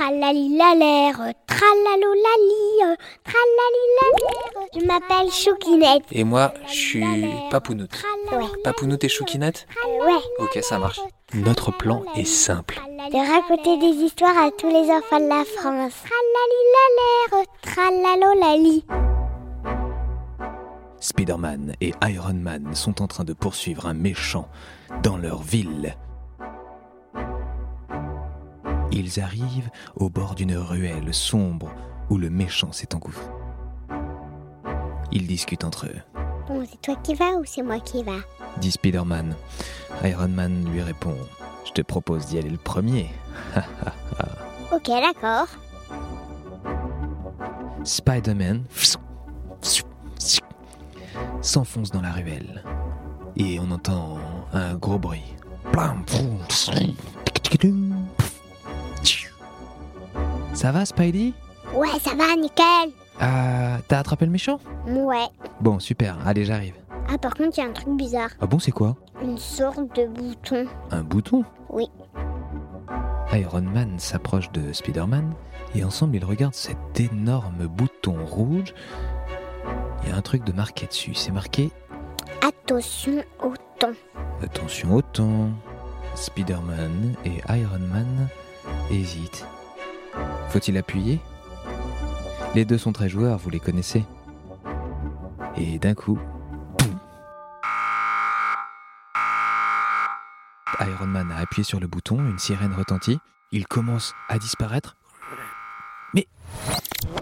Tralalilalère, tralalolali, tralalilalère. Je m'appelle Choukinette. Et moi, je suis Papounoute. Ouais. Papounoute et Choukinette Ouais. Ok, ça marche. Notre plan est simple. De raconter des histoires à tous les enfants de la France. Tralalilalère, tralalolali. Spider-Man et Iron Man sont en train de poursuivre un méchant dans leur ville. Ils arrivent au bord d'une ruelle sombre où le méchant s'est engouffré. Ils discutent entre eux. Bon, c'est toi qui vas ou c'est moi qui va Dit Spider-Man. Iron Man lui répond Je te propose d'y aller le premier. Ok, d'accord. Spider-Man s'enfonce dans la ruelle. Et on entend un gros bruit. Ça va, Spidey? Ouais, ça va, nickel. Euh, T'as attrapé le méchant? Ouais. Bon, super, allez, j'arrive. Ah, par contre, il y a un truc bizarre. Ah bon, c'est quoi? Une sorte de bouton. Un bouton? Oui. Iron Man s'approche de Spider-Man et ensemble ils regardent cet énorme bouton rouge. Il y a un truc de marqué dessus. C'est marqué Attention au temps. Attention au temps. Spider-Man et Iron Man hésitent. Faut-il appuyer? Les deux sont très joueurs, vous les connaissez. Et d'un coup, boum Iron Man a appuyé sur le bouton, une sirène retentit. Il commence à disparaître. Mais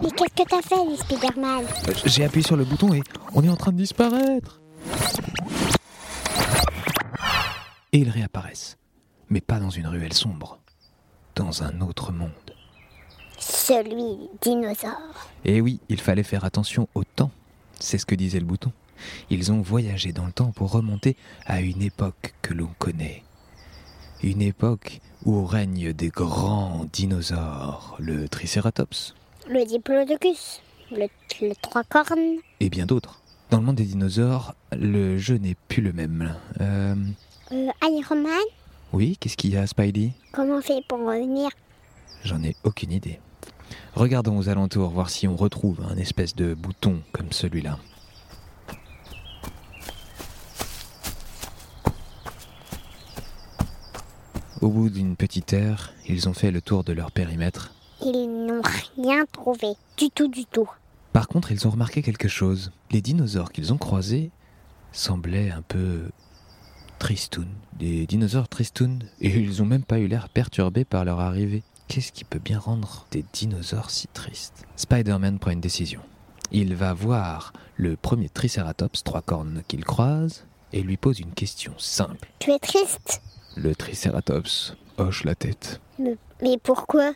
qu'est-ce que t'as fait, les Spider-Man? Euh, J'ai appuyé sur le bouton et on est en train de disparaître. Et ils réapparaissent. Mais pas dans une ruelle sombre. Dans un autre monde. Celui dinosaure. Et oui, il fallait faire attention au temps. C'est ce que disait le bouton. Ils ont voyagé dans le temps pour remonter à une époque que l'on connaît. Une époque où règnent des grands dinosaures, le Triceratops Le diplodocus. Le, le trois cornes. et bien d'autres. Dans le monde des dinosaures, le jeu n'est plus le même. Euh, Euh, Iron Man oui, qu'est-ce qu'il y a, Spidey? Comment on fait pour revenir J'en ai aucune idée. Regardons aux alentours, voir si on retrouve un espèce de bouton comme celui-là. Au bout d'une petite heure, ils ont fait le tour de leur périmètre. Ils n'ont rien trouvé. Du tout, du tout. Par contre, ils ont remarqué quelque chose. Les dinosaures qu'ils ont croisés semblaient un peu tristounes. Des dinosaures tristounes. Et ils ont même pas eu l'air perturbés par leur arrivée. Qu'est-ce qui peut bien rendre des dinosaures si tristes? Spider-Man prend une décision. Il va voir le premier Triceratops trois cornes qu'il croise et lui pose une question simple. Tu es triste? Le Triceratops hoche la tête. Mais, mais pourquoi?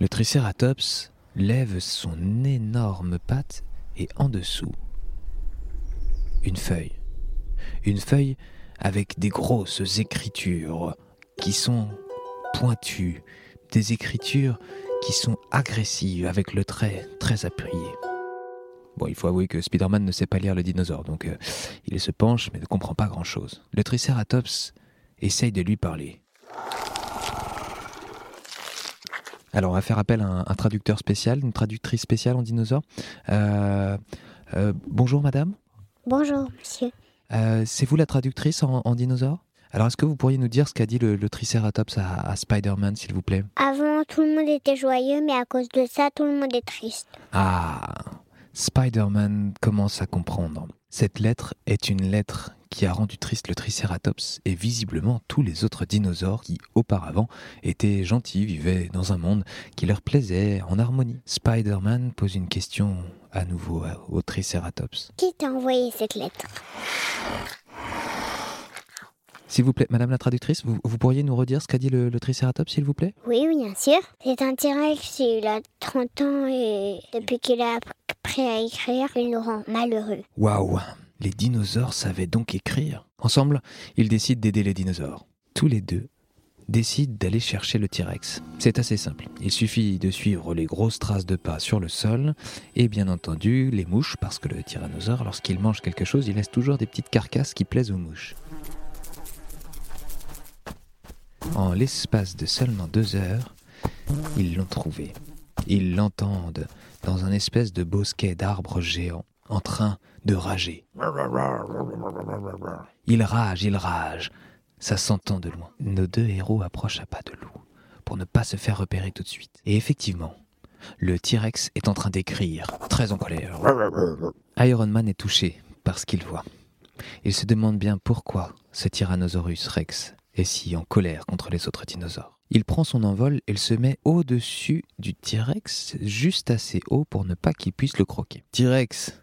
Le Triceratops lève son énorme patte et en dessous, une feuille. Une feuille avec des grosses écritures qui sont pointues, des écritures qui sont agressives avec le trait très appuyé. Bon, il faut avouer que Spider-Man ne sait pas lire le dinosaure, donc euh, il se penche mais ne comprend pas grand-chose. Le Triceratops essaye de lui parler. Alors, on va faire appel à un, un traducteur spécial, une traductrice spéciale en dinosaure. Euh, euh, bonjour, madame. Bonjour, monsieur. C'est vous la traductrice en, en dinosaure? Alors, est-ce que vous pourriez nous dire ce qu'a dit le, le Triceratops à, à Spider-Man, s'il vous plaît? Avant, tout le monde était joyeux, mais à cause de ça, tout le monde est triste. Ah Spider-Man commence à comprendre. Cette lettre est une lettre qui a rendu triste le Triceratops et visiblement tous les autres dinosaures qui, auparavant, étaient gentils, vivaient dans un monde qui leur plaisait, en harmonie. Spider-Man pose une question à nouveau au Triceratops. Qui t'a envoyé cette lettre? S'il vous plaît, Madame la traductrice, vous, vous pourriez nous redire ce qu'a dit le, le Triceratops, s'il vous plaît? Oui, oui, bien sûr. C'est un T-Rex, il a 30 ans et depuis qu'il a appris à écrire, il nous rend malheureux. Waouh Les dinosaures savaient donc écrire. Ensemble, ils décident d'aider les dinosaures. Tous les deux décident d'aller chercher le T-Rex. C'est assez simple. Il suffit de suivre les grosses traces de pas sur le sol et bien entendu les mouches parce que le tyrannosaure, lorsqu'il mange quelque chose, il laisse toujours des petites carcasses qui plaisent aux mouches. En l'espace de seulement deux heures, ils l'ont trouvé. Ils l'entendent dans un espèce de bosquet d'arbres géants en train de rager. Il rage, il rage. Ça s'entend de loin. Nos deux héros approchent à pas de loup pour ne pas se faire repérer tout de suite. Et effectivement, le T-Rex est en train d'écrire, très en colère. Iron Man est touché par ce qu'il voit. Il se demande bien pourquoi ce Tyrannosaurus Rex est si en colère contre les autres dinosaures. Il prend son envol et se met au-dessus du T-Rex, juste assez haut pour ne pas qu'il puisse le croquer. T-Rex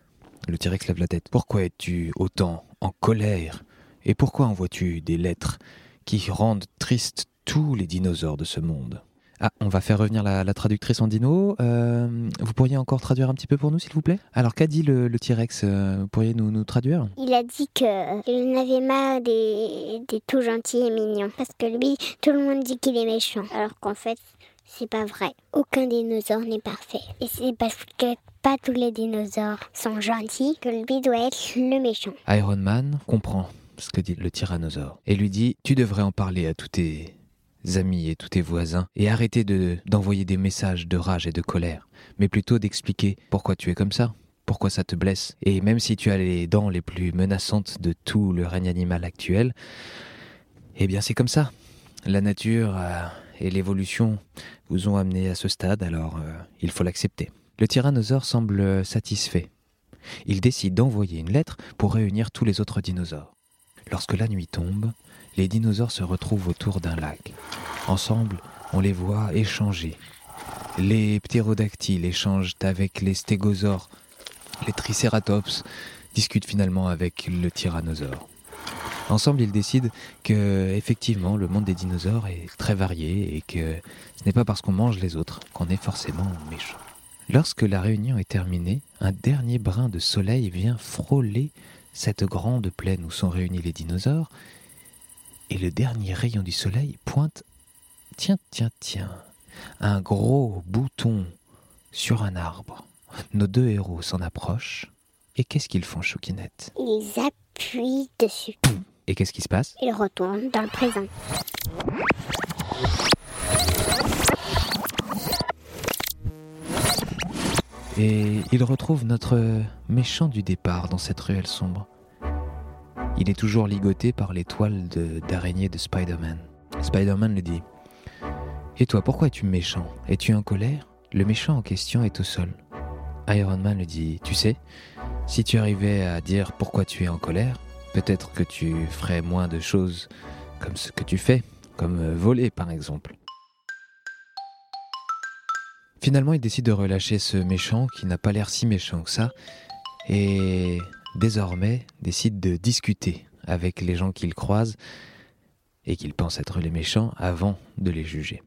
Le T-Rex lève la tête. Pourquoi es-tu autant en colère? Et pourquoi envoies-tu des lettres qui rendent tristes tous les dinosaures de ce monde? Ah, on va faire revenir la, traductrice en dino. Euh, vous pourriez encore traduire un petit peu pour nous, s'il vous plaît? Alors, qu'a dit le, T-Rex euh, Vous pourriez nous, nous traduire? Il a dit qu'il n'avait marre des, des tout gentils et mignons. Parce que lui, tout le monde dit qu'il est méchant. Alors qu'en fait, c'est pas vrai. Aucun dinosaure n'est parfait. Et c'est parce que pas tous les dinosaures sont gentils que lui doit être le méchant. Iron Man comprend ce que dit le tyrannosaure et lui dit Tu devrais en parler à tous tes amis et tous tes voisins, et arrêter de, d'envoyer des messages de rage et de colère, mais plutôt d'expliquer pourquoi tu es comme ça, pourquoi ça te blesse. Et même si tu as les dents les plus menaçantes de tout le règne animal actuel, eh bien c'est comme ça. La nature euh, et l'évolution vous ont amené à ce stade, alors euh, il faut l'accepter. Le tyrannosaure semble satisfait. Il décide d'envoyer une lettre pour réunir tous les autres dinosaures. Lorsque la nuit tombe, les dinosaures se retrouvent autour d'un lac. Ensemble, on les voit échanger. Les ptérodactyles échangent avec les stégosaures. Les tricératops discutent finalement avec le tyrannosaure. Ensemble, ils décident que, effectivement, le monde des dinosaures est très varié et que ce n'est pas parce qu'on mange les autres qu'on est forcément méchant. Lorsque la réunion est terminée, un dernier brin de soleil vient frôler cette grande plaine où sont réunis les dinosaures et le dernier rayon du soleil pointe, tiens, tiens, tiens, un gros bouton sur un arbre. Nos deux héros s'en approchent. Et qu'est-ce qu'ils font, Choukinette? Ils appuient dessus. Et qu'est-ce qui se passe? Ils retournent dans le présent. Et ils retrouvent notre méchant du départ dans cette ruelle sombre. Il est toujours ligoté par les toiles d'araignée de, Spider-Man. Spider-Man le dit. Et toi, pourquoi es-tu méchant? Es-tu en colère? Le méchant en question est au sol. Iron Man le dit. Tu sais, si tu arrivais à dire pourquoi tu es en colère, peut-être que tu ferais moins de choses comme ce que tu fais, comme euh, voler par exemple. Finalement, il décide de relâcher ce méchant qui n'a pas l'air si méchant que ça, et désormais décide de discuter avec les gens qu'il croise et qu'il pense être les méchants avant de les juger.